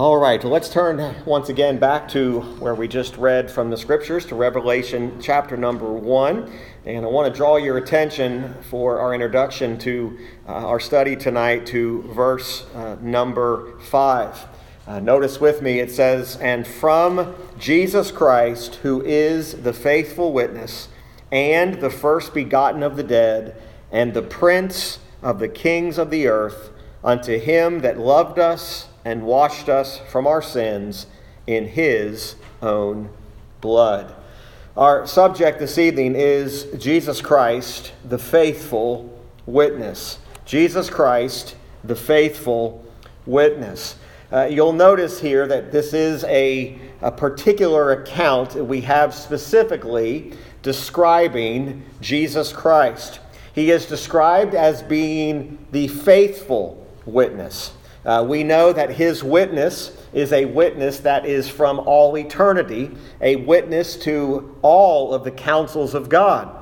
All right, let's turn once again back to where we just read from the scriptures to Revelation chapter number one. And I want to draw your attention for our introduction to uh, our study tonight to verse uh, number five. Uh, notice with me it says, And from Jesus Christ, who is the faithful witness, and the first begotten of the dead, and the prince of the kings of the earth, unto him that loved us and washed us from our sins in his own blood. Our subject this evening is Jesus Christ, the faithful witness. Jesus Christ, the faithful witness. Uh, you'll notice here that this is a, a particular account that we have specifically describing Jesus Christ. He is described as being the faithful witness. Uh, we know that his witness is a witness that is from all eternity, a witness to all of the counsels of God.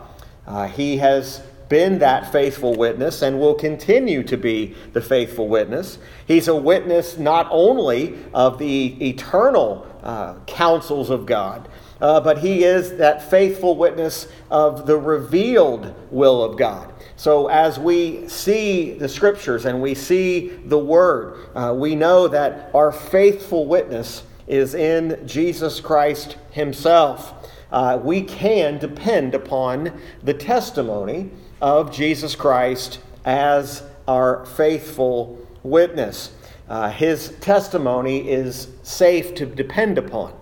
Uh, he has been that faithful witness and will continue to be the faithful witness. He's a witness not only of the eternal uh, counsels of God, uh, but he is that faithful witness of the revealed will of God. So, as we see the scriptures and we see the word, uh, we know that our faithful witness is in Jesus Christ Himself. Uh, we can depend upon the testimony of Jesus Christ as our faithful witness. Uh, his testimony is safe to depend upon.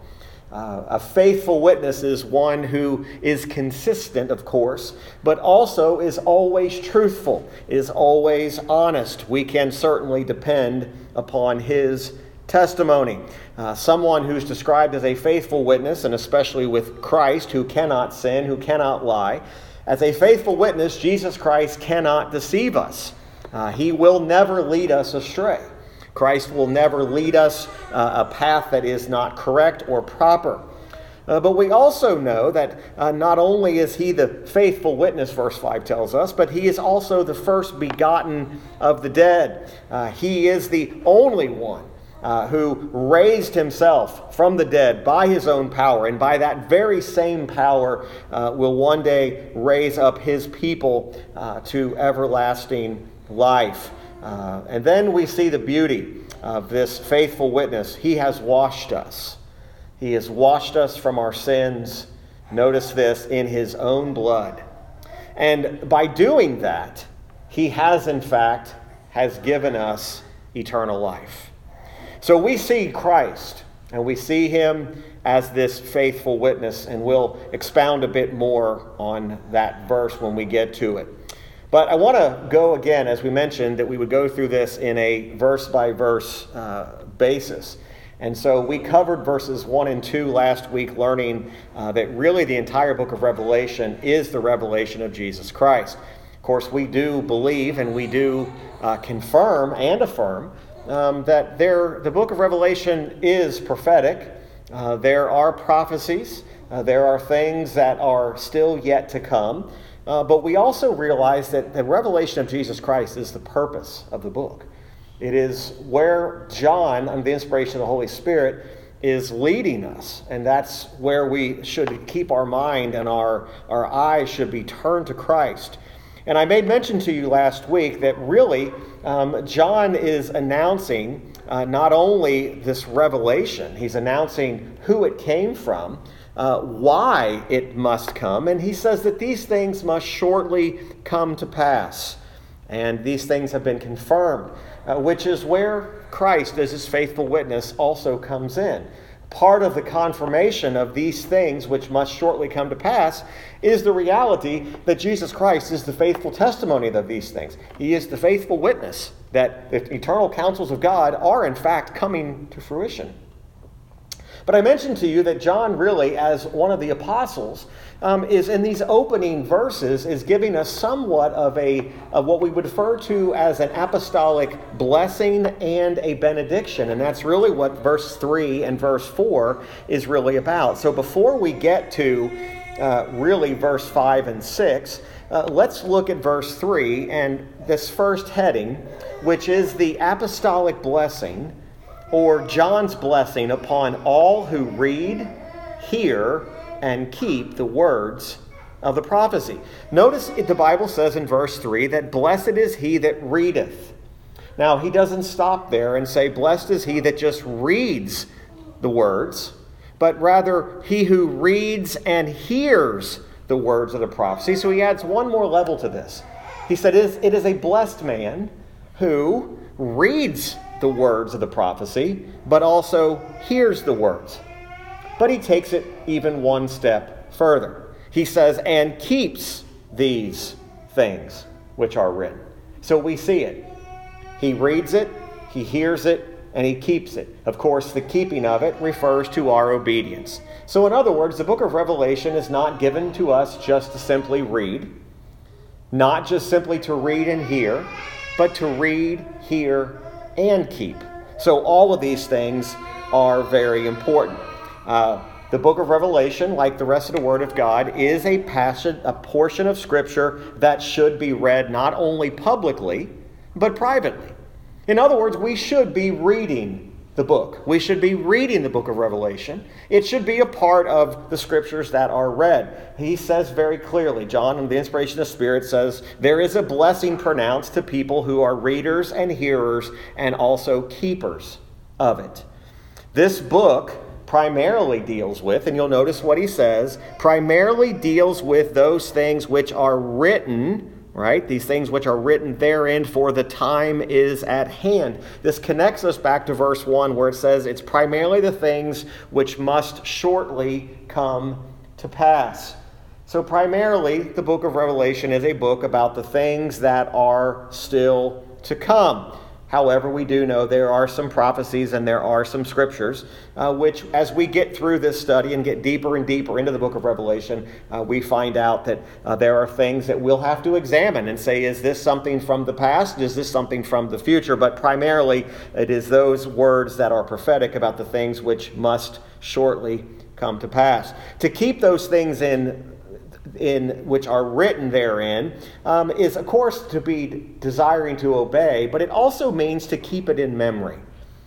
Uh, a faithful witness is one who is consistent, of course, but also is always truthful, is always honest. We can certainly depend upon his testimony. Uh, someone who's described as a faithful witness, and especially with Christ, who cannot sin, who cannot lie. As a faithful witness, Jesus Christ cannot deceive us. Uh, he will never lead us astray. Christ will never lead us uh, a path that is not correct or proper. Uh, but we also know that uh, not only is he the faithful witness, verse 5 tells us, but he is also the first begotten of the dead. Uh, he is the only one uh, who raised himself from the dead by his own power, and by that very same power uh, will one day raise up his people uh, to everlasting life. Uh, and then we see the beauty of this faithful witness. He has washed us. He has washed us from our sins. Notice this in his own blood. And by doing that, he has in fact has given us eternal life. So we see Christ and we see him as this faithful witness and we'll expound a bit more on that verse when we get to it. But I want to go again, as we mentioned, that we would go through this in a verse by verse basis. And so we covered verses 1 and 2 last week, learning uh, that really the entire book of Revelation is the revelation of Jesus Christ. Of course, we do believe and we do uh, confirm and affirm um, that there, the book of Revelation is prophetic. Uh, there are prophecies, uh, there are things that are still yet to come. Uh, but we also realize that the revelation of Jesus Christ is the purpose of the book. It is where John, under the inspiration of the Holy Spirit, is leading us. And that's where we should keep our mind and our, our eyes should be turned to Christ. And I made mention to you last week that really um, John is announcing uh, not only this revelation, he's announcing who it came from, uh, why it must come. And he says that these things must shortly come to pass. And these things have been confirmed, uh, which is where Christ, as his faithful witness, also comes in. Part of the confirmation of these things, which must shortly come to pass, is the reality that Jesus Christ is the faithful testimony of these things. He is the faithful witness that the eternal counsels of God are, in fact, coming to fruition. But I mentioned to you that John, really, as one of the apostles, um, is in these opening verses, is giving us somewhat of a of what we would refer to as an apostolic blessing and a benediction, and that's really what verse three and verse four is really about. So before we get to uh, really verse five and six, uh, let's look at verse three and this first heading, which is the apostolic blessing or John's blessing upon all who read, hear, and keep the words of the prophecy. Notice the Bible says in verse 3 that blessed is he that readeth. Now, he doesn't stop there and say, Blessed is he that just reads the words, but rather he who reads and hears the words of the prophecy. So he adds one more level to this. He said, It is a blessed man who reads the words of the prophecy, but also hears the words. But he takes it even one step further. He says, and keeps these things which are written. So we see it. He reads it, he hears it, and he keeps it. Of course, the keeping of it refers to our obedience. So, in other words, the book of Revelation is not given to us just to simply read, not just simply to read and hear, but to read, hear, and keep. So, all of these things are very important. Uh, the book of Revelation, like the rest of the Word of God, is a passage, a portion of Scripture that should be read not only publicly, but privately. In other words, we should be reading the book. We should be reading the book of Revelation. It should be a part of the scriptures that are read. He says very clearly, John, in the inspiration of the Spirit, says, There is a blessing pronounced to people who are readers and hearers and also keepers of it. This book primarily deals with, and you'll notice what he says, primarily deals with those things which are written right? These things which are written therein, for the time is at hand. This connects us back to verse 1 where it says it's primarily the things which must shortly come to pass. So, primarily, the book of Revelation is a book about the things that are still to come. However, we do know there are some prophecies and there are some scriptures, uh, which, as we get through this study and get deeper and deeper into the book of Revelation, uh, we find out that uh, there are things that we'll have to examine and say, is this something from the past? Is this something from the future? But primarily, it is those words that are prophetic about the things which must shortly come to pass. To keep those things in in which are written therein um, is, of course, to be desiring to obey, but it also means to keep it in memory.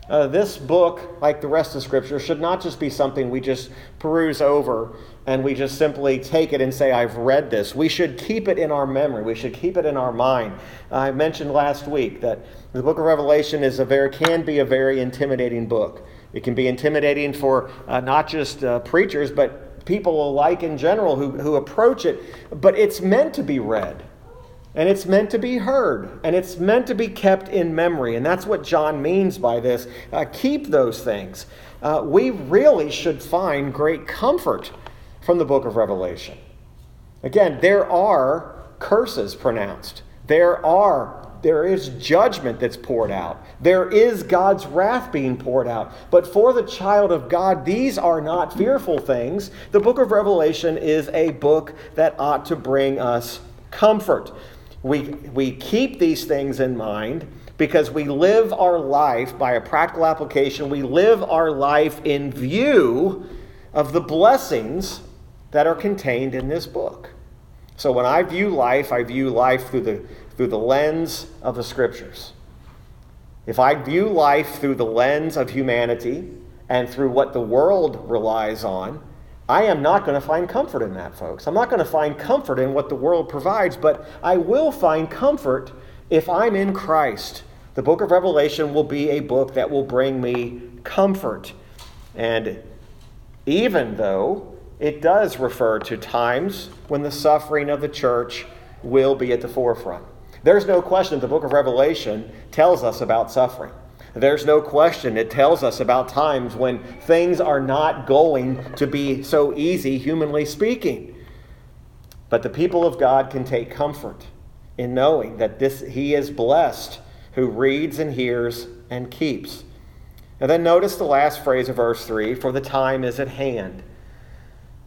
Uh, this book, like the rest of Scripture, should not just be something we just peruse over and we just simply take it and say, I've read this. We should keep it in our memory. We should keep it in our mind. I mentioned last week that the book of Revelation is a very, can be a very intimidating book. It can be intimidating for uh, not just uh, preachers, but people alike in general who, who approach it, but it's meant to be read. And it's meant to be heard. And it's meant to be kept in memory. And that's what John means by this. Uh, keep those things. Uh, we really should find great comfort from the book of Revelation. Again, there are curses pronounced, there are there is judgment that's poured out. There is God's wrath being poured out. But for the child of God, these are not fearful things. The book of Revelation is a book that ought to bring us comfort. We, we keep these things in mind because we live our life by a practical application. We live our life in view of the blessings that are contained in this book. So when I view life, I view life through the through the lens of the scriptures. If I view life through the lens of humanity and through what the world relies on, I am not going to find comfort in that, folks. I'm not going to find comfort in what the world provides, but I will find comfort if I'm in Christ. The book of Revelation will be a book that will bring me comfort. And even though it does refer to times when the suffering of the church will be at the forefront. There's no question the book of Revelation tells us about suffering. There's no question it tells us about times when things are not going to be so easy, humanly speaking. But the people of God can take comfort in knowing that this he is blessed who reads and hears and keeps. And then notice the last phrase of verse 3 for the time is at hand.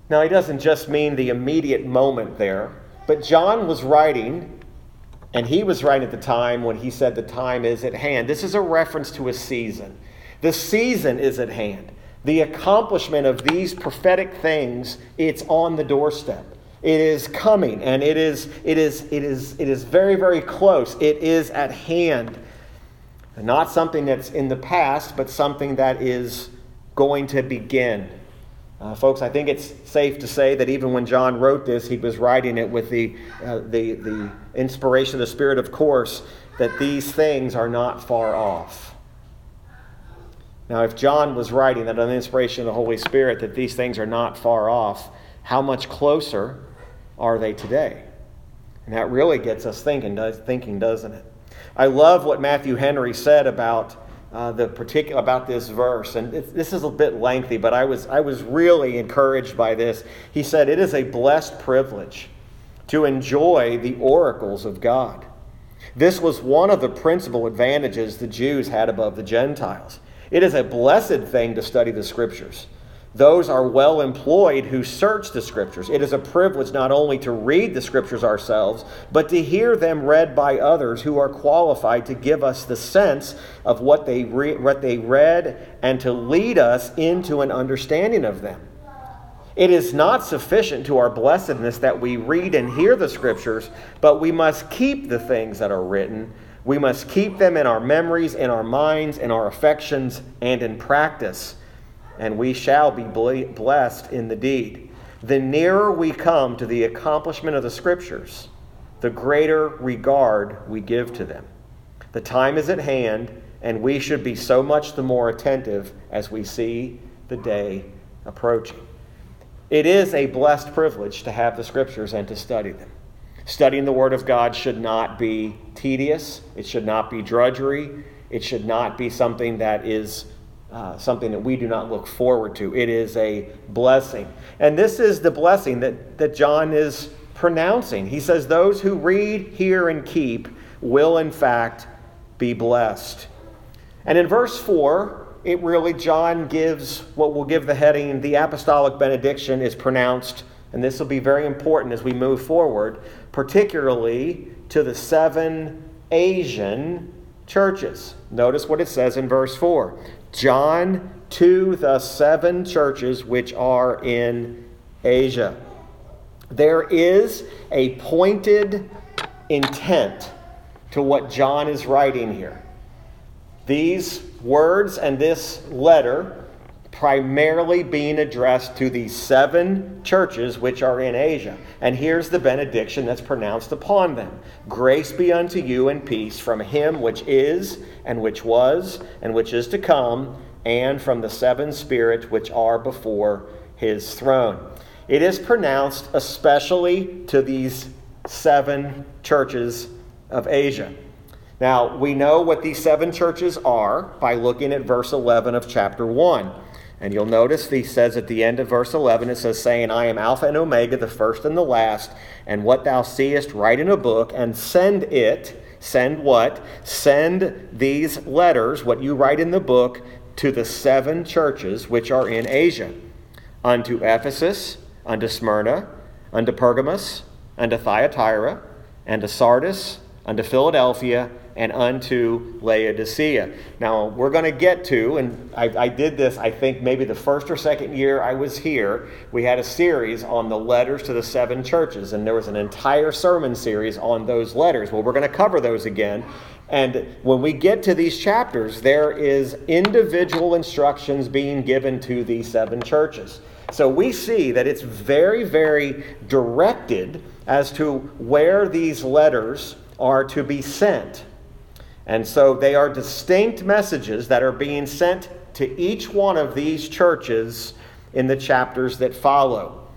Now, he doesn't just mean the immediate moment there, but John was writing and he was right at the time when he said the time is at hand. This is a reference to a season. The season is at hand. The accomplishment of these prophetic things, it's on the doorstep. It is coming and it is it is it is it is very very close. It is at hand. Not something that's in the past, but something that is going to begin. Uh, folks, I think it's safe to say that even when John wrote this, he was writing it with the, uh, the, the inspiration of the Spirit, of course, that these things are not far off. Now, if John was writing that on the inspiration of the Holy Spirit, that these things are not far off, how much closer are they today? And that really gets us thinking, does, thinking doesn't it? I love what Matthew Henry said about uh, the particular about this verse, and this is a bit lengthy, but I was I was really encouraged by this. He said, "It is a blessed privilege to enjoy the oracles of God." This was one of the principal advantages the Jews had above the Gentiles. It is a blessed thing to study the Scriptures those are well employed who search the Scriptures. It is a privilege not only to read the Scriptures ourselves, but to hear them read by others who are qualified to give us the sense of what they, re- what they read and to lead us into an understanding of them. It is not sufficient to our blessedness that we read and hear the Scriptures, but we must keep the things that are written. We must keep them in our memories, in our minds, in our affections, and in practice and we shall be blessed in the deed. The nearer we come to the accomplishment of the Scriptures, the greater regard we give to them. The time is at hand, and we should be so much the more attentive as we see the day approaching. It is a blessed privilege to have the Scriptures and to study them. Studying the Word of God should not be tedious, it should not be drudgery, it should not be something that is uh, something that we do not look forward to. It is a blessing. And this is the blessing that, that John is pronouncing. He says, Those who read, hear, and keep will, in fact, be blessed. And in verse 4, it really, John gives what we'll give the heading, the apostolic benediction is pronounced, and this will be very important as we move forward, particularly to the seven Asian churches. Notice what it says in verse 4 John to the seven churches which are in Asia. There is a pointed intent to what John is writing here. These words and this letter primarily being addressed to the seven churches which are in Asia. And here's the benediction that's pronounced upon them Grace be unto you and peace from him which is, and which was, and which is to come, and from the seven spirits which are before his throne. It is pronounced especially to these seven churches of Asia. Now, we know what these seven churches are by looking at verse 11 of chapter 1. And you'll notice he says at the end of verse 11, it says, saying, I am Alpha and Omega, the first and the last, and what thou seest, write in a book, and send it. Send what? Send these letters, what you write in the book, to the seven churches which are in Asia unto Ephesus, unto Smyrna, unto Pergamos, unto Thyatira, and to Sardis, unto Philadelphia, and unto Laodicea. Now, we're going to get to, and I, I, did this, I think, maybe the first or second year I was here. We had a series on the letters to the seven churches, and there was an entire sermon series on those letters. Well, we're going to cover those again. And when we get to these chapters, there is individual instructions being given to these seven churches. So we see that it's very, very directed as to where these letters are to be sent. And so they are distinct messages that are being sent to each one of these churches in the chapters that follow.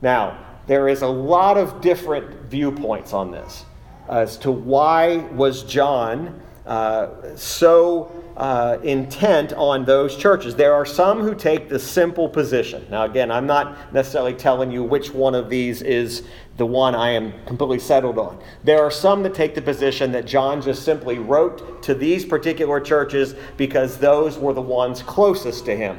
Now, there is a lot of different viewpoints on this as to why was John uh, so uh, intent on those churches. There are some who take the simple position. Now, again, I'm not necessarily telling you which one of these is the one I am completely settled on. There are some that take the position that John just simply wrote to these particular churches because those were the ones closest to him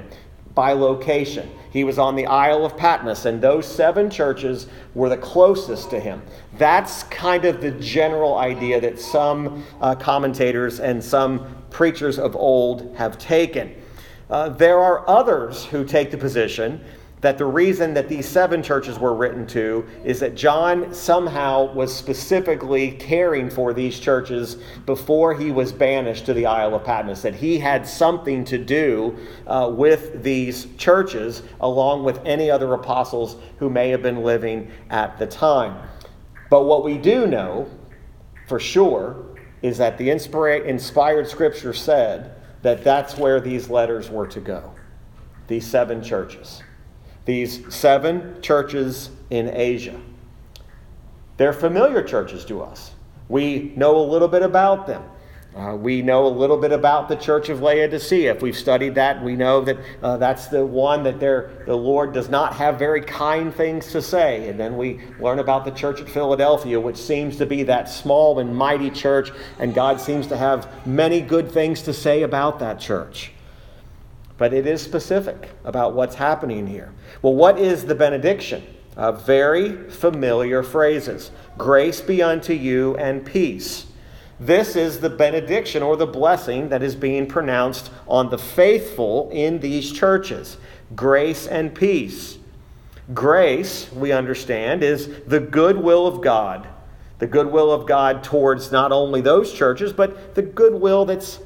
by location. He was on the Isle of Patmos, and those seven churches were the closest to him. That's kind of the general idea that some uh, commentators and some preachers of old have taken. Uh, there are others who take the position that the reason that these seven churches were written to is that John somehow was specifically caring for these churches before he was banished to the Isle of Patmos, that he had something to do uh, with these churches along with any other apostles who may have been living at the time. But what we do know for sure is that the inspired scripture said that that's where these letters were to go, these seven churches these seven churches in Asia. They're familiar churches to us. We know a little bit about them. Uh, we know a little bit about the church of Laodicea. If we've studied that, we know that uh, that's the one that the Lord does not have very kind things to say. And then we learn about the church at Philadelphia, which seems to be that small and mighty church, and God seems to have many good things to say about that church but it is specific about what's happening here. Well, what is the benediction? Uh, very familiar phrases Grace be unto you and peace. This is the benediction or the blessing that is being pronounced on the faithful in these churches. Grace and peace. Grace, we understand, is the goodwill of God. The goodwill of God towards not only those churches, but the goodwill that's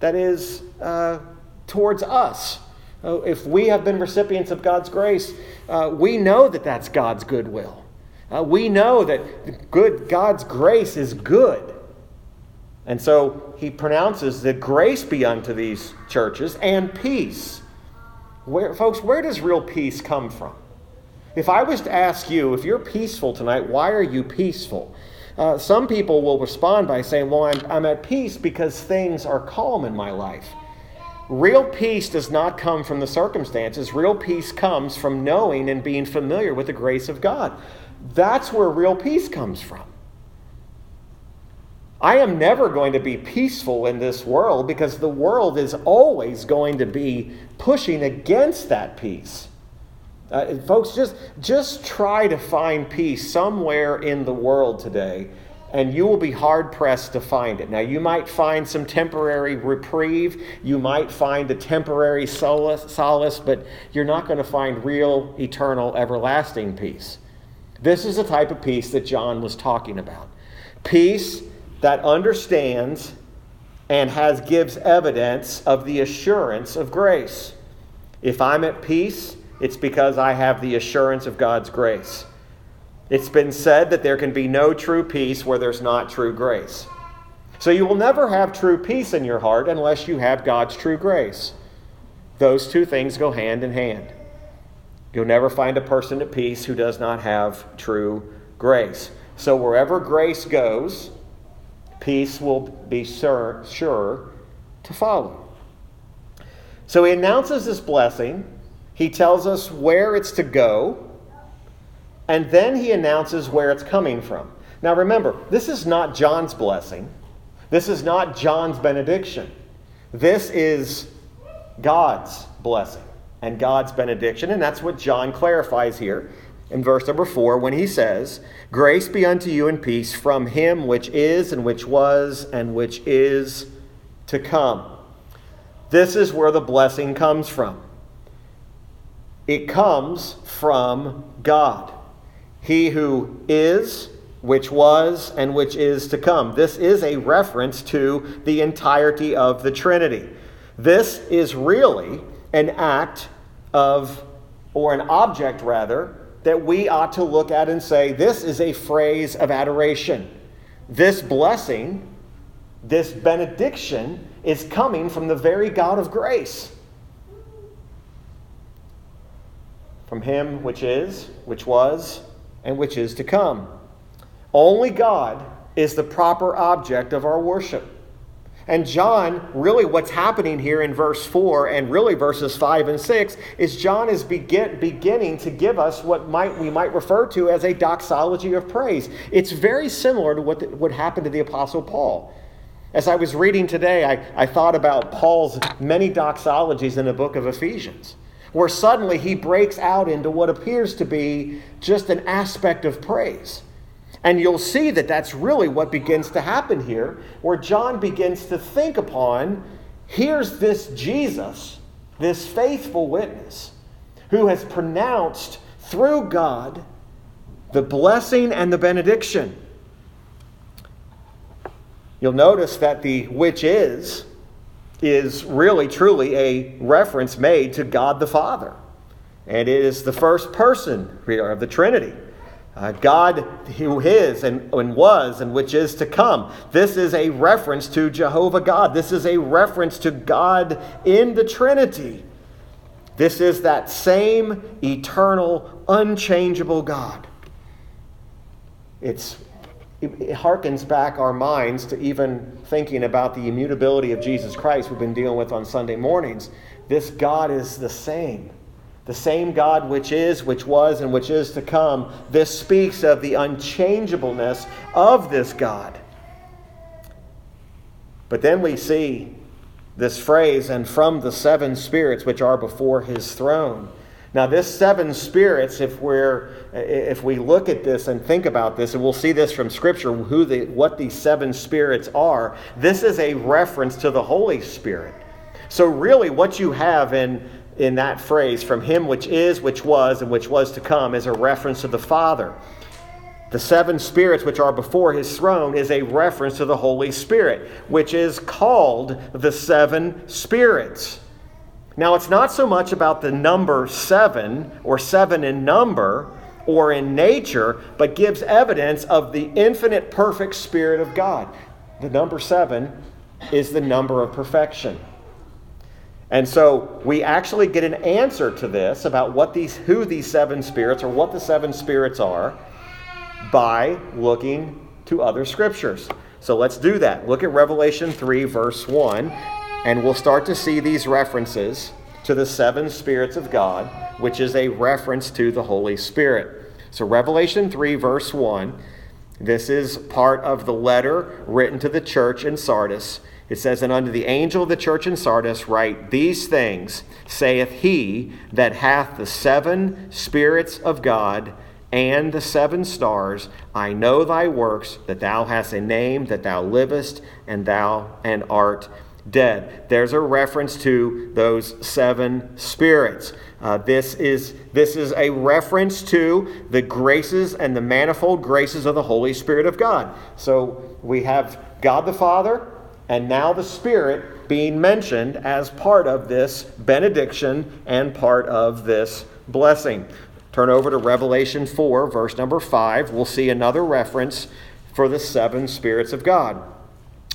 that is uh, towards us. Uh, if we have been recipients of God's grace, uh, we know that that's God's goodwill. Uh, we know that good God's grace is good. And so he pronounces that grace be unto these churches and peace. Where, folks, where does real peace come from? If I was to ask you, if you're peaceful tonight, why are you peaceful? Uh, some people will respond by saying, Well, I'm, I'm at peace because things are calm in my life. Real peace does not come from the circumstances. Real peace comes from knowing and being familiar with the grace of God. That's where real peace comes from. I am never going to be peaceful in this world because the world is always going to be pushing against that peace. Uh, folks, just, just try to find peace somewhere in the world today and you will be hard pressed to find it. Now, you might find some temporary reprieve, you might find a temporary solace, solace but you're not going to find real, eternal, everlasting peace. This is the type of peace that John was talking about peace that understands and has gives evidence of the assurance of grace. If I'm at peace, it's because I have the assurance of God's grace. It's been said that there can be no true peace where there's not true grace. So you will never have true peace in your heart unless you have God's true grace. Those two things go hand in hand. You'll never find a person at peace who does not have true grace. So wherever grace goes, peace will be sure, sure to follow. So he announces this blessing. He tells us where it's to go and then he announces where it's coming from. Now remember, this is not John's blessing. This is not John's benediction. This is God's blessing and God's benediction. And that's what John clarifies here in verse number four when he says, Grace be unto you and peace from him which is and which was and which is to come. This is where the blessing comes from. It comes from God. He who is, which was, and which is to come. This is a reference to the entirety of the Trinity. This is really an act of, or an object rather, that we ought to look at and say, this is a phrase of adoration. This blessing, this benediction, is coming from the very God of grace. From him which is, which was, and which is to come. Only God is the proper object of our worship. And John, really what's happening here in verse 4 and really verses 5 and 6 is John is begin, beginning to give us what might we might refer to as a doxology of praise. It's very similar to what the, what happened to the apostle Paul. As I was reading today, I, I thought about Paul's many doxologies in the book of Ephesians where suddenly he breaks out into what appears to be just an aspect of praise. And you'll see that that's really what begins to happen here, where John begins to think upon here's this Jesus, this faithful witness, who has pronounced through God the blessing and the benediction. You'll notice that the which is is really truly a reference made to God the Father. And it is the first person of the Trinity. Uh, God who is and, and was and which is to come. This is a reference to Jehovah God. This is a reference to God in the Trinity. This is that same eternal, unchangeable God. It's, it, it harkens back our minds to even thinking about the immutability of Jesus Christ we've been dealing with on Sunday mornings. This God is the same. The same God which is, which was, and which is to come. This speaks of the unchangeableness of this God. But then we see this phrase, and from the seven spirits which are before his throne. Now, this seven spirits, if we're if we look at this and think about this, and we'll see this from Scripture, who the, what these seven spirits are, this is a reference to the Holy Spirit. So, really, what you have in in that phrase, from him which is, which was, and which was to come, is a reference to the Father. The seven spirits which are before his throne is a reference to the Holy Spirit, which is called the seven spirits. Now, it's not so much about the number seven or seven in number or in nature, but gives evidence of the infinite perfect Spirit of God. The number seven is the number of perfection. And so we actually get an answer to this about what these who these seven spirits or what the seven spirits are by looking to other scriptures. So let's do that. Look at Revelation 3 verse 1 and we'll start to see these references to the seven spirits of God, which is a reference to the Holy Spirit. So, Revelation 3, verse 1, this is part of the letter written to the church in Sardis. It says, And unto the angel of the church in Sardis write, These things saith he that hath the seven spirits of God and the seven stars. I know thy works, that thou hast a name, that thou livest, and thou and art dead. There's a reference to those seven spirits. Uh, this, is, this is a reference to the graces and the manifold graces of the Holy Spirit of God. So we have God the Father and now the Spirit being mentioned as part of this benediction and part of this blessing. Turn over to Revelation 4, verse number 5. We'll see another reference for the seven spirits of God.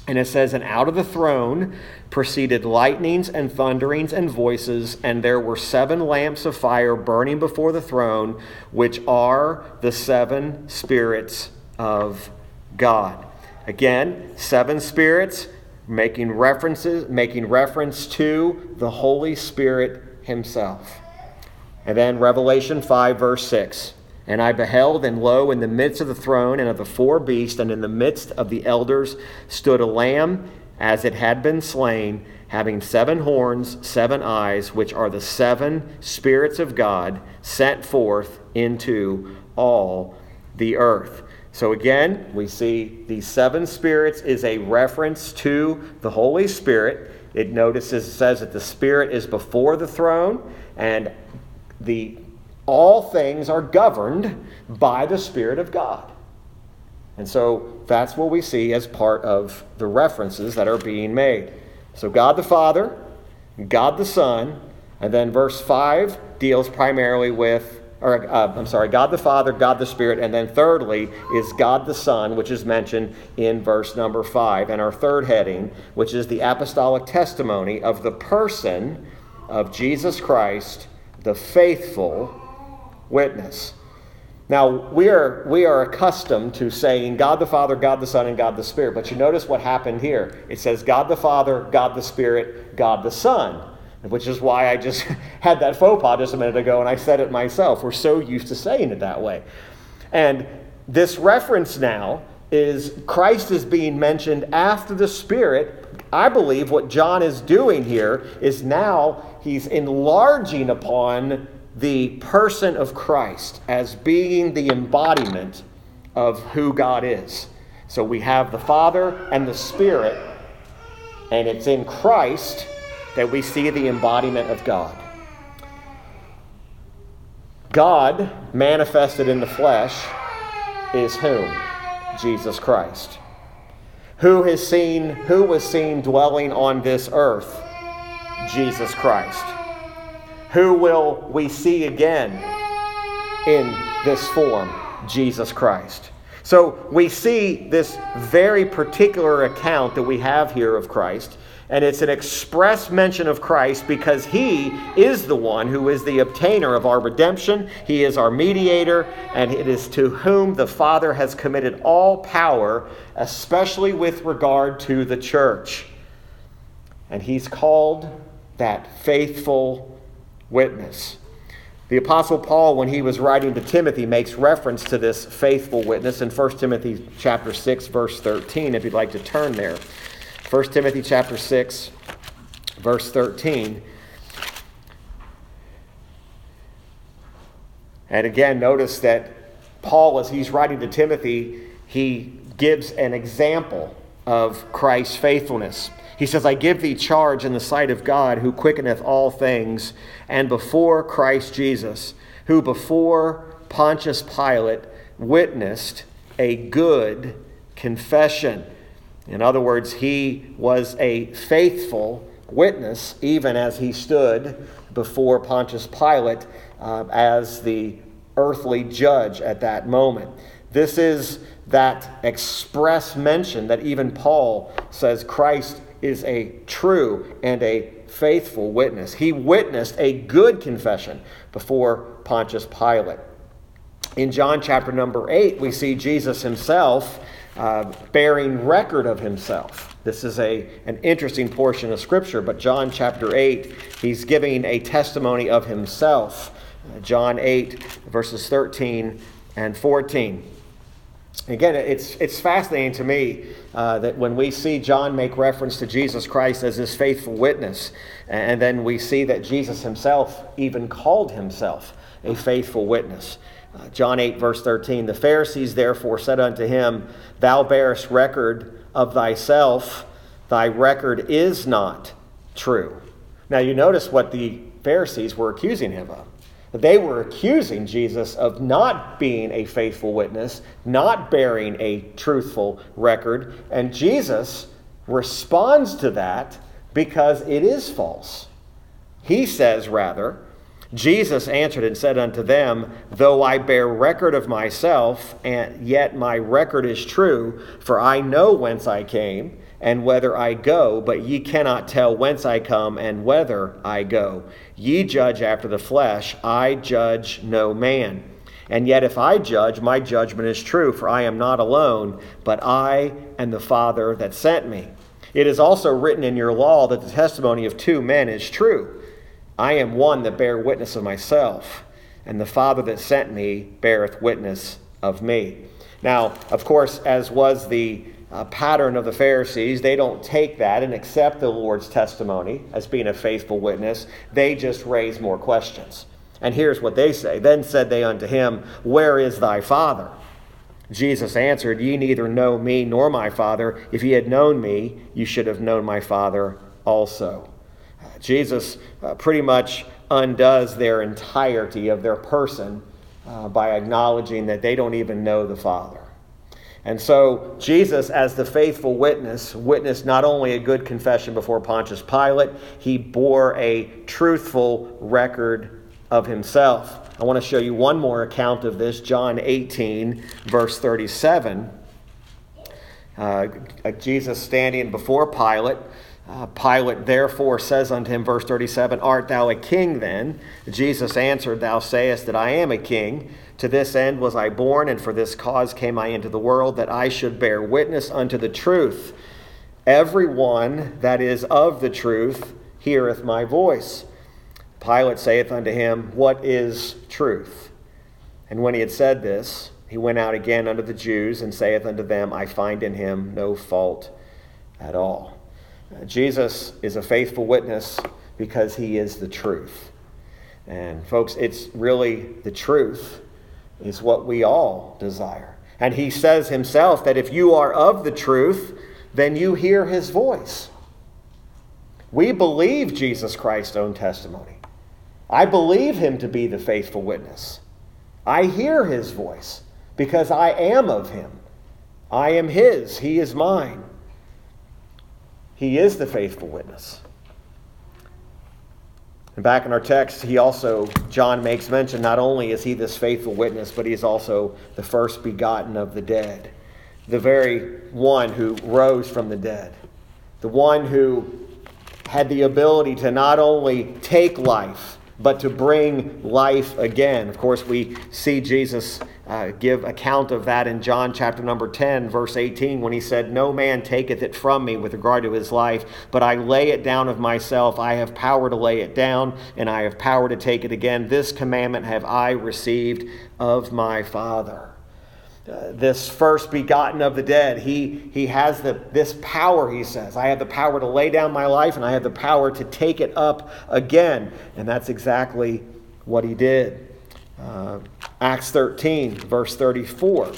And it says, And out of the throne proceeded lightnings and thunderings and voices, and there were seven lamps of fire burning before the throne, which are the seven spirits of God. Again, seven spirits making references, making reference to the Holy Spirit Himself. And then Revelation 5, verse 6. And I beheld, and lo, in the midst of the throne and of the four beasts, and in the midst of the elders, stood a lamb as it had been slain, having seven horns, seven eyes, which are the seven spirits of God sent forth into all the earth. So again, we see the seven spirits is a reference to the Holy Spirit. It notices it says that the Spirit is before the throne, and the all things are governed by the Spirit of God. And so that's what we see as part of the references that are being made. So God the Father, God the Son, and then verse 5 deals primarily with, or uh, I'm sorry, God the Father, God the Spirit, and then thirdly is God the Son, which is mentioned in verse number 5. And our third heading, which is the apostolic testimony of the person of Jesus Christ, the faithful witness. Now, we are, we are accustomed to saying God the Father, God the Son, and God the Spirit. But you notice what happened here. It says God the Father, God the Spirit, God the Son, which is why I just had that faux pas just a minute ago and I said it myself. We're so used to saying it that way. And this reference now is Christ is being mentioned after the Spirit. I believe what John is doing here is now he's enlarging upon the person of Christ as being the embodiment of who God is. So we have the Father and the Spirit, and it's in Christ that we see the embodiment of God. God manifested in the flesh is whom? Jesus Christ. Who has seen who was seen dwelling on this earth? Jesus Christ. Who will we see again in this form? Jesus Christ. So we see this very particular account that we have here of Christ and it's an express mention of Christ because he is the one who is the obtainer of our redemption. He is our mediator, and it is to whom the Father has committed all power, especially with regard to the church. And he's called that faithful witness. The Apostle Paul, when he was writing to Timothy, makes reference to this faithful witness in 1 Timothy chapter 6, verse 13, if you'd like to turn there. 1 Timothy chapter 6, verse 13. And again, notice that Paul, as he's writing to Timothy, he gives an example of Christ's faithfulness. He says, I give thee charge in the sight of God, who quickeneth all things, and before Christ Jesus, who before Pontius Pilate witnessed a good confession in other words, he was a faithful witness even as he stood before Pontius Pilate uh, as the earthly judge at that moment. This is that express mention that even Paul says Christ is a true and a faithful witness. He witnessed a good confession before Pontius Pilate. In John chapter number 8, we see Jesus himself uh, bearing record of himself. This is a, an interesting portion of Scripture, but John chapter 8, he's giving a testimony of himself. John 8, verses 13 and 14. Again, it's, it's fascinating to me uh, that when we see John make reference to Jesus Christ as his faithful witness, and then we see that Jesus himself even called himself a faithful witness. Uh, John 8, verse 13 The Pharisees therefore said unto him, Thou bearest record of thyself, thy record is not true. Now you notice what the Pharisees were accusing him of. They were accusing Jesus of not being a faithful witness, not bearing a truthful record, and Jesus responds to that because it is false. He says, rather, Jesus answered and said unto them, Though I bear record of myself, and yet my record is true, for I know whence I came, and whither I go, but ye cannot tell whence I come and whither I go. Ye judge after the flesh, I judge no man. And yet, if I judge, my judgment is true, for I am not alone, but I and the Father that sent me. It is also written in your law that the testimony of two men is true. I am one that bear witness of myself, and the Father that sent me beareth witness of me. Now, of course, as was the uh, pattern of the Pharisees, they don't take that and accept the Lord's testimony as being a faithful witness. They just raise more questions. And here's what they say Then said they unto him, Where is thy Father? Jesus answered, Ye neither know me nor my Father. If ye had known me, you should have known my Father also. Jesus uh, pretty much undoes their entirety of their person uh, by acknowledging that they don't even know the Father. And so, Jesus, as the faithful witness, witnessed not only a good confession before Pontius Pilate, he bore a truthful record of himself. I want to show you one more account of this John 18, verse 37. Uh, Jesus standing before Pilate. Uh, Pilate therefore says unto him, verse 37, Art thou a king then? Jesus answered, Thou sayest that I am a king. To this end was I born, and for this cause came I into the world, that I should bear witness unto the truth. Every one that is of the truth heareth my voice. Pilate saith unto him, What is truth? And when he had said this, he went out again unto the Jews, and saith unto them, I find in him no fault at all. Jesus is a faithful witness because he is the truth. And folks, it's really the truth is what we all desire. And he says himself that if you are of the truth, then you hear his voice. We believe Jesus Christ's own testimony. I believe him to be the faithful witness. I hear his voice because I am of him. I am his, he is mine. He is the faithful witness. And back in our text, he also, John makes mention, not only is he this faithful witness, but he is also the first begotten of the dead, the very one who rose from the dead, the one who had the ability to not only take life, but to bring life again. Of course, we see Jesus uh, give account of that in John chapter number 10, verse 18, when he said, No man taketh it from me with regard to his life, but I lay it down of myself. I have power to lay it down, and I have power to take it again. This commandment have I received of my Father. Uh, this first begotten of the dead. He, he has the, this power, he says. I have the power to lay down my life and I have the power to take it up again. And that's exactly what he did. Uh, Acts 13, verse 34.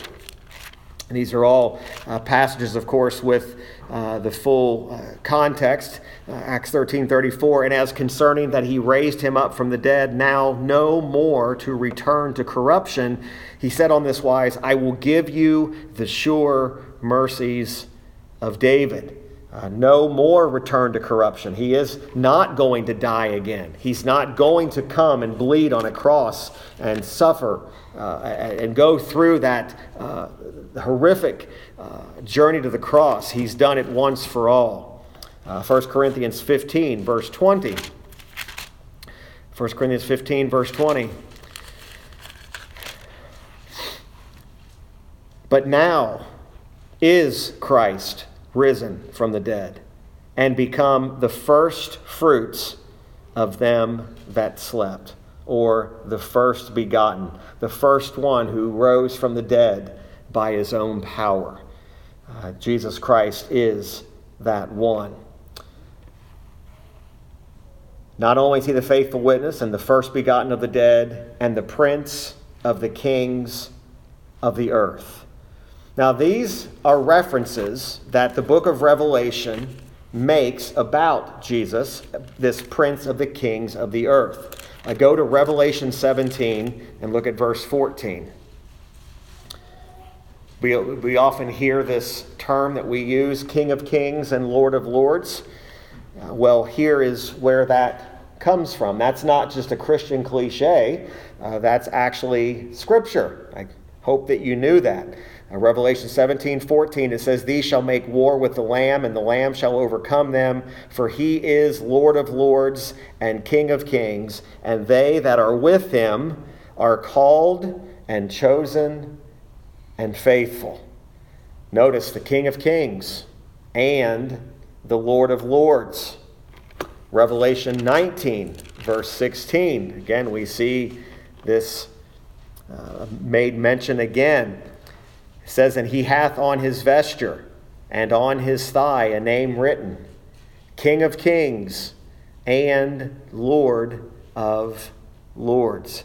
And these are all uh, passages, of course, with uh, the full uh, context. Acts 13 34. And as concerning that he raised him up from the dead, now no more to return to corruption, he said on this wise, I will give you the sure mercies of David. Uh, no more return to corruption. He is not going to die again. He's not going to come and bleed on a cross and suffer uh, and go through that uh, horrific uh, journey to the cross. He's done it once for all. Uh, 1 Corinthians 15, verse 20. 1 Corinthians 15, verse 20. But now is Christ risen from the dead and become the first fruits of them that slept, or the first begotten, the first one who rose from the dead by his own power. Uh, Jesus Christ is that one. Not only is he the faithful witness and the first begotten of the dead and the prince of the kings of the earth now, these are references that the book of Revelation makes about Jesus, this prince of the kings of the earth. I go to Revelation 17 and look at verse 14. We, we often hear this term that we use, King of Kings and Lord of Lords. Well, here is where that comes from. That's not just a Christian cliche, uh, that's actually Scripture. I hope that you knew that. Uh, Revelation 17, 14, it says, These shall make war with the Lamb, and the Lamb shall overcome them, for he is Lord of lords and King of kings, and they that are with him are called and chosen and faithful. Notice the King of kings and the Lord of lords. Revelation 19, verse 16. Again, we see this uh, made mention again says, And he hath on his vesture and on his thigh a name written King of Kings and Lord of Lords.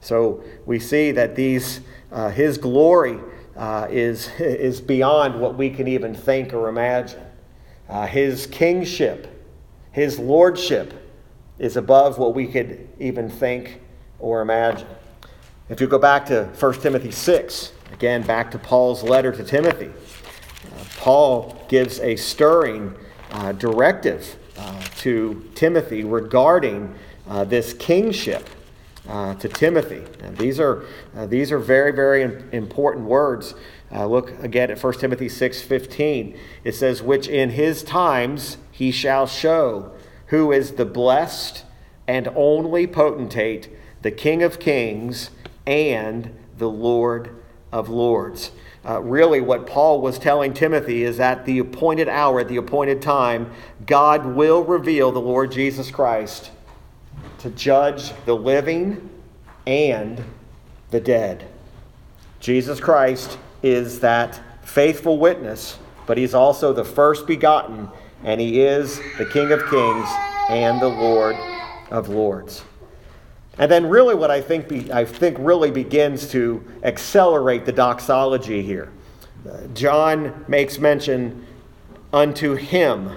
So we see that these, uh, his glory uh, is, is beyond what we can even think or imagine. Uh, his kingship, his lordship is above what we could even think or imagine. If you go back to 1 Timothy 6, Again, back to Paul's letter to Timothy. Uh, Paul gives a stirring uh, directive uh, to Timothy regarding uh, this kingship uh, to Timothy. And these are, uh, these are very, very important words. look again at 1 Timothy 6:15. It says, "Which in his times he shall show who is the blessed and only potentate, the King of kings and the Lord of lords. Uh, really, what Paul was telling Timothy is at the appointed hour, at the appointed time, God will reveal the Lord Jesus Christ to judge the living and the dead. Jesus Christ is that faithful witness, but he's also the first begotten, and he is the King of kings and the Lord of lords. And then, really, what I think, be, I think really begins to accelerate the doxology here. John makes mention unto him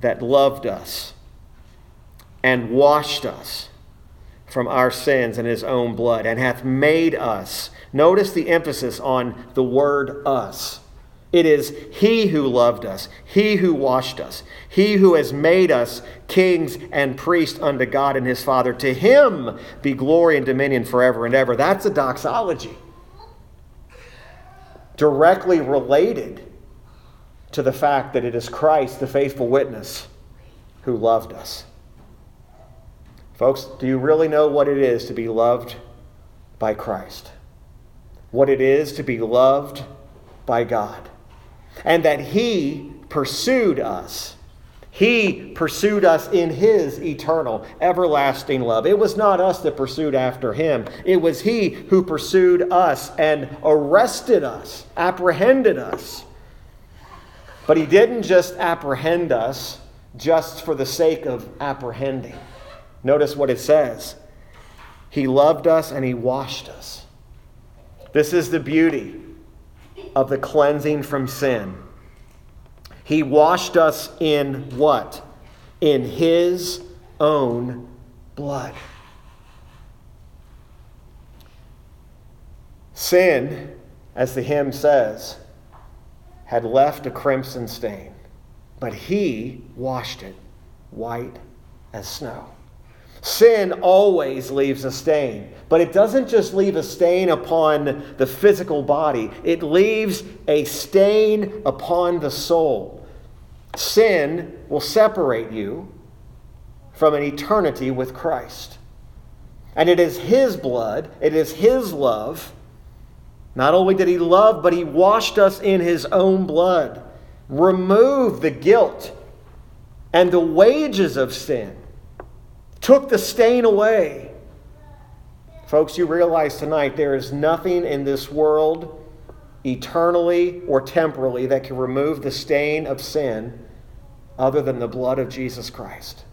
that loved us and washed us from our sins in his own blood, and hath made us. Notice the emphasis on the word us. It is He who loved us, He who washed us, He who has made us kings and priests unto God and His Father. To Him be glory and dominion forever and ever. That's a doxology. Directly related to the fact that it is Christ, the faithful witness, who loved us. Folks, do you really know what it is to be loved by Christ? What it is to be loved by God? And that He pursued us. He pursued us in His eternal, everlasting love. It was not us that pursued after Him, it was He who pursued us and arrested us, apprehended us. But He didn't just apprehend us just for the sake of apprehending. Notice what it says He loved us and He washed us. This is the beauty of the cleansing from sin. He washed us in what? In His own blood. Sin, as the hymn says, had left a crimson stain, but He washed it white as snow. Sin always leaves a stain, but it doesn't just leave a stain upon the physical body, it leaves a stain upon the soul. Sin will separate you from an eternity with Christ. And it is His blood, it is His love. Not only did He love, but He washed us in His own blood, removed the guilt and the wages of sin took the stain away. Folks, you realize tonight there is nothing in this world, eternally or temporally, that can remove the stain of sin other than the blood of Jesus Christ.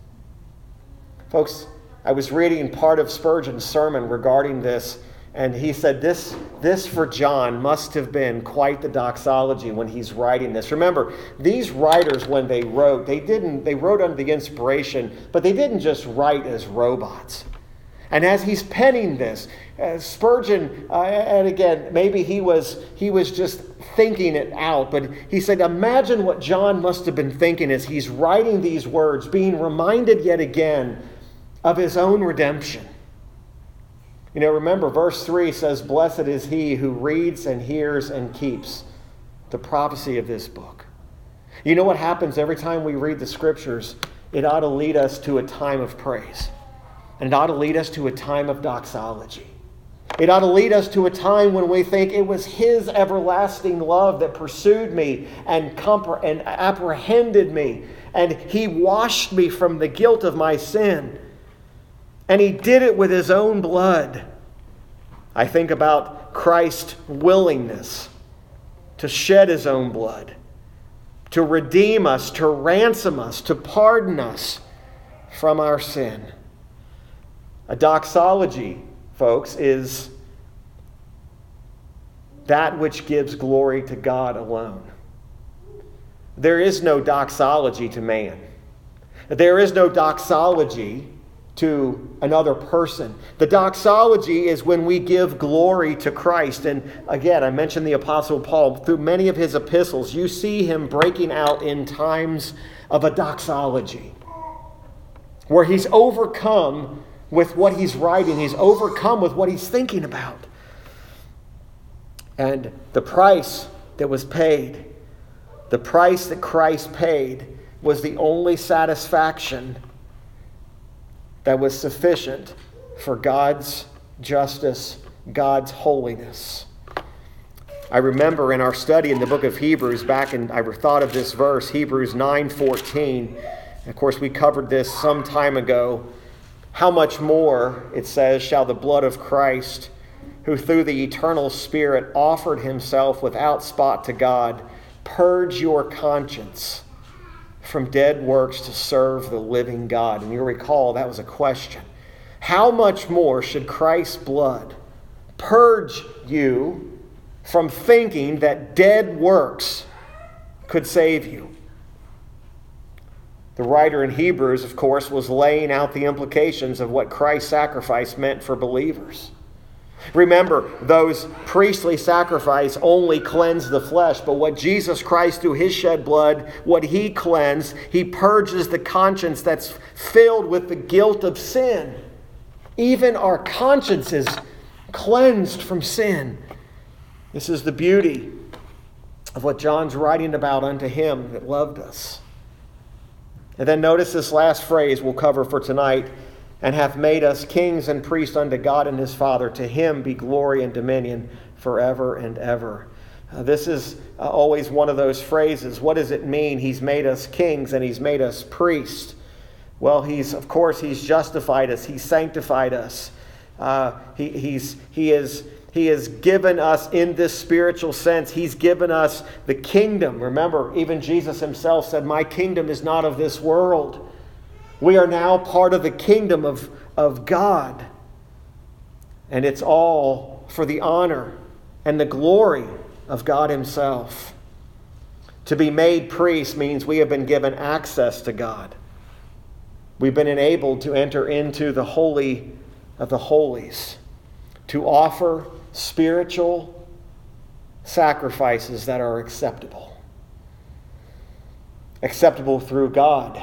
Folks, I was reading part of Spurgeon's sermon regarding this and he said, this, this for John must have been quite the doxology when he's writing this. Remember, these writers, when they wrote, they didn't, they wrote under the inspiration, but they didn't just write as robots. And as he's penning this, uh, Spurgeon, uh, and again, maybe he was, he was just thinking it out, but he said, Imagine what John must have been thinking as he's writing these words, being reminded yet again of his own redemption. You know, remember, verse 3 says, Blessed is he who reads and hears and keeps the prophecy of this book. You know what happens every time we read the scriptures? It ought to lead us to a time of praise, and it ought to lead us to a time of doxology. It ought to lead us to a time when we think it was His everlasting love that pursued me and, compre- and apprehended me, and He washed me from the guilt of my sin. And he did it with his own blood. I think about Christ's willingness to shed his own blood, to redeem us, to ransom us, to pardon us from our sin. A doxology, folks, is that which gives glory to God alone. There is no doxology to man. There is no doxology to another person. The doxology is when we give glory to Christ. And again, I mentioned the Apostle Paul. Through many of his epistles, you see him breaking out in times of a doxology where he's overcome with what he's writing, he's overcome with what he's thinking about. And the price that was paid, the price that Christ paid, was the only satisfaction that was sufficient for God's justice, God's holiness. I remember in our study in the book of Hebrews, back in I thought of this verse, Hebrews 9:14. Of course, we covered this some time ago. How much more, it says, shall the blood of Christ, who through the eternal Spirit offered himself without spot to God, purge your conscience from dead works to serve the living God. And you recall that was a question. How much more should Christ's blood purge you from thinking that dead works could save you? The writer in Hebrews, of course, was laying out the implications of what Christ's sacrifice meant for believers. Remember, those priestly sacrifices only cleanse the flesh, but what Jesus Christ, through his shed blood, what he cleansed, he purges the conscience that's filled with the guilt of sin. Even our conscience is cleansed from sin. This is the beauty of what John's writing about unto him that loved us. And then notice this last phrase we'll cover for tonight and hath made us kings and priests unto God and his Father. To him be glory and dominion forever and ever. Uh, this is uh, always one of those phrases. What does it mean? He's made us kings and he's made us priests. Well, he's, of course, he's justified us, he's sanctified us. Uh, he, he's, he, is, he has given us, in this spiritual sense, he's given us the kingdom. Remember, even Jesus himself said, My kingdom is not of this world. We are now part of the kingdom of, of God. And it's all for the honor and the glory of God Himself. To be made priests means we have been given access to God. We've been enabled to enter into the Holy of the Holies, to offer spiritual sacrifices that are acceptable. Acceptable through God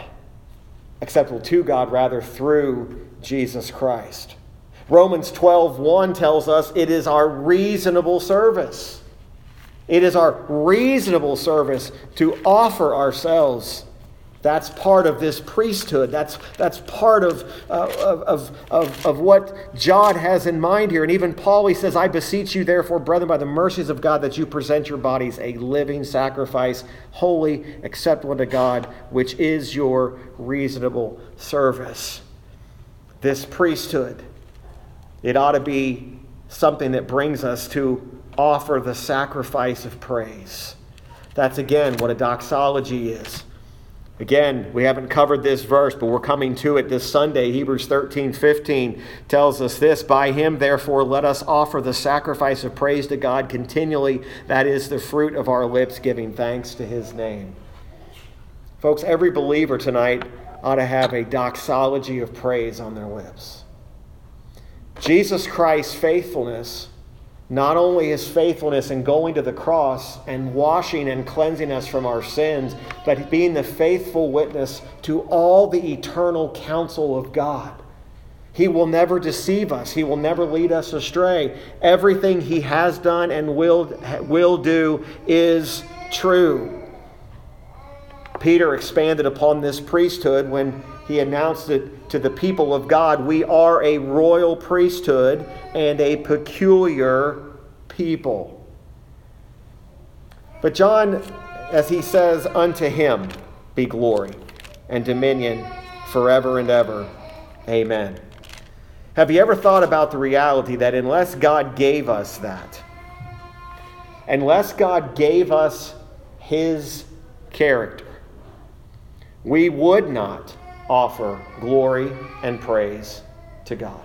acceptable to God rather through Jesus Christ. Romans 12:1 tells us it is our reasonable service. It is our reasonable service to offer ourselves that's part of this priesthood. That's, that's part of, uh, of, of, of what John has in mind here. And even Paul, he says, I beseech you, therefore, brethren, by the mercies of God, that you present your bodies a living sacrifice, holy, acceptable to God, which is your reasonable service. This priesthood, it ought to be something that brings us to offer the sacrifice of praise. That's again what a doxology is. Again, we haven't covered this verse, but we're coming to it this Sunday. Hebrews 13 15 tells us this By him, therefore, let us offer the sacrifice of praise to God continually. That is the fruit of our lips, giving thanks to his name. Folks, every believer tonight ought to have a doxology of praise on their lips. Jesus Christ's faithfulness not only his faithfulness in going to the cross and washing and cleansing us from our sins, but being the faithful witness to all the eternal counsel of God. He will never deceive us. He will never lead us astray. Everything he has done and will, will do is true. Peter expanded upon this priesthood when he announced it to the people of God. We are a royal priesthood and a peculiar people. But John, as he says, unto him be glory and dominion forever and ever. Amen. Have you ever thought about the reality that unless God gave us that, unless God gave us his character, we would not offer glory and praise to God.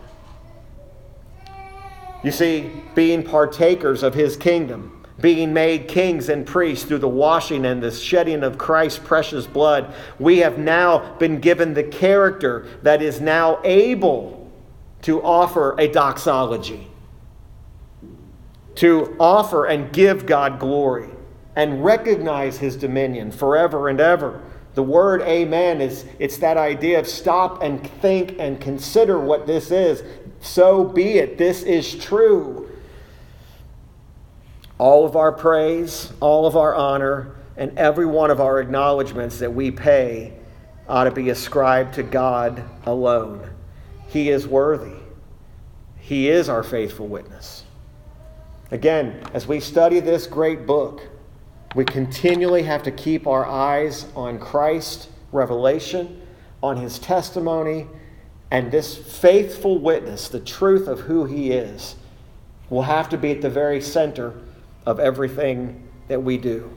You see, being partakers of his kingdom, being made kings and priests through the washing and the shedding of Christ's precious blood, we have now been given the character that is now able to offer a doxology, to offer and give God glory and recognize his dominion forever and ever. The word amen is it's that idea of stop and think and consider what this is. So be it. This is true. All of our praise, all of our honor, and every one of our acknowledgments that we pay ought to be ascribed to God alone. He is worthy. He is our faithful witness. Again, as we study this great book, we continually have to keep our eyes on Christ's revelation, on his testimony, and this faithful witness, the truth of who he is, will have to be at the very center of everything that we do.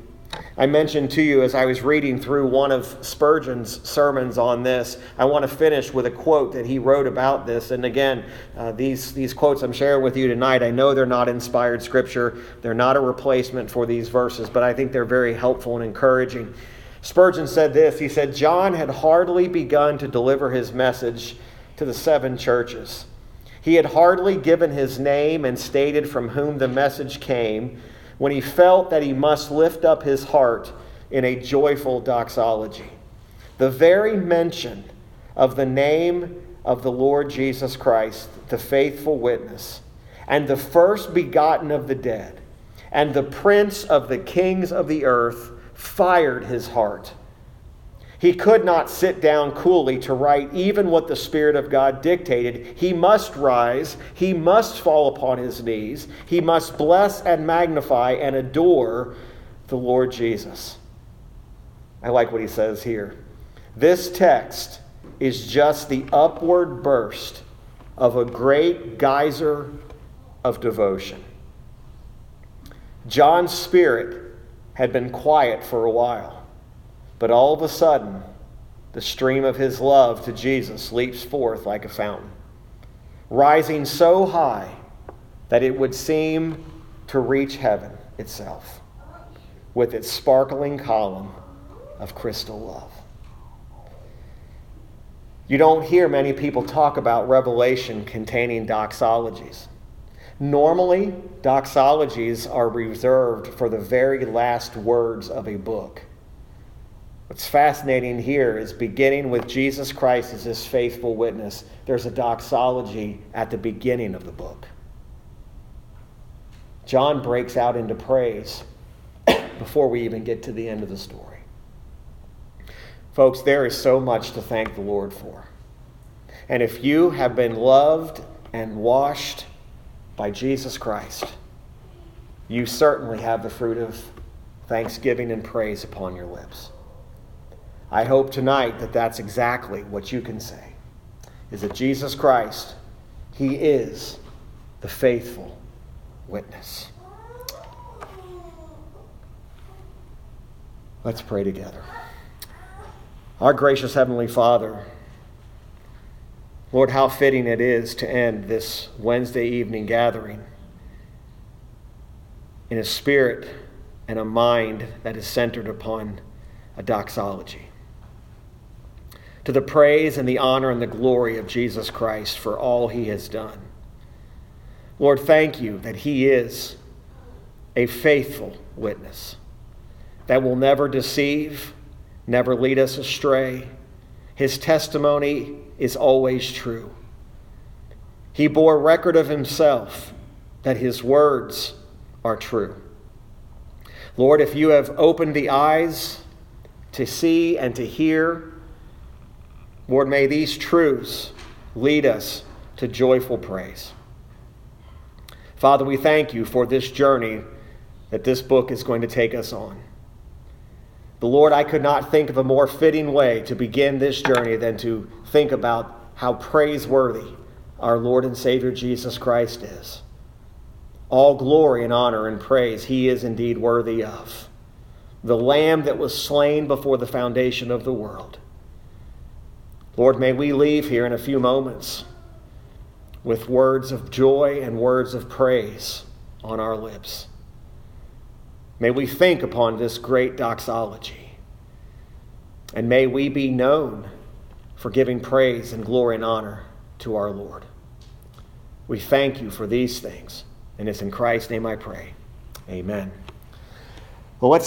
I mentioned to you as I was reading through one of Spurgeon's sermons on this, I want to finish with a quote that he wrote about this. And again, uh, these, these quotes I'm sharing with you tonight, I know they're not inspired scripture, they're not a replacement for these verses, but I think they're very helpful and encouraging. Spurgeon said this He said, John had hardly begun to deliver his message to the seven churches. He had hardly given his name and stated from whom the message came when he felt that he must lift up his heart in a joyful doxology. The very mention of the name of the Lord Jesus Christ, the faithful witness, and the first begotten of the dead, and the prince of the kings of the earth, fired his heart. He could not sit down coolly to write even what the Spirit of God dictated. He must rise, he must fall upon his knees, he must bless and magnify and adore the Lord Jesus. I like what he says here. This text is just the upward burst of a great geyser of devotion. John's spirit had been quiet for a while, but all of a sudden, the stream of his love to Jesus leaps forth like a fountain, rising so high that it would seem to reach heaven itself with its sparkling column of crystal love. You don't hear many people talk about Revelation containing doxologies. Normally, doxologies are reserved for the very last words of a book. What's fascinating here is beginning with Jesus Christ as his faithful witness, there's a doxology at the beginning of the book. John breaks out into praise before we even get to the end of the story. Folks, there is so much to thank the Lord for. And if you have been loved and washed by Jesus Christ, you certainly have the fruit of thanksgiving and praise upon your lips. I hope tonight that that's exactly what you can say is that Jesus Christ, He is the faithful witness. Let's pray together. Our gracious Heavenly Father, Lord, how fitting it is to end this Wednesday evening gathering in a spirit and a mind that is centered upon a doxology. To the praise and the honor and the glory of Jesus Christ for all he has done. Lord, thank you that he is a faithful witness that will never deceive never lead us astray. His testimony is always true. He bore record of himself that his words are true. Lord, if you have opened the eyes to see and to hear, Lord, may these truths lead us to joyful praise. Father, we thank you for this journey that this book is going to take us on. The Lord, I could not think of a more fitting way to begin this journey than to think about how praiseworthy our Lord and Savior Jesus Christ is. All glory and honor and praise he is indeed worthy of. The Lamb that was slain before the foundation of the world. Lord, may we leave here in a few moments with words of joy and words of praise on our lips. May we think upon this great doxology. And may we be known for giving praise and glory and honor to our Lord. We thank you for these things. And it's in Christ's name I pray. Amen. Well, let's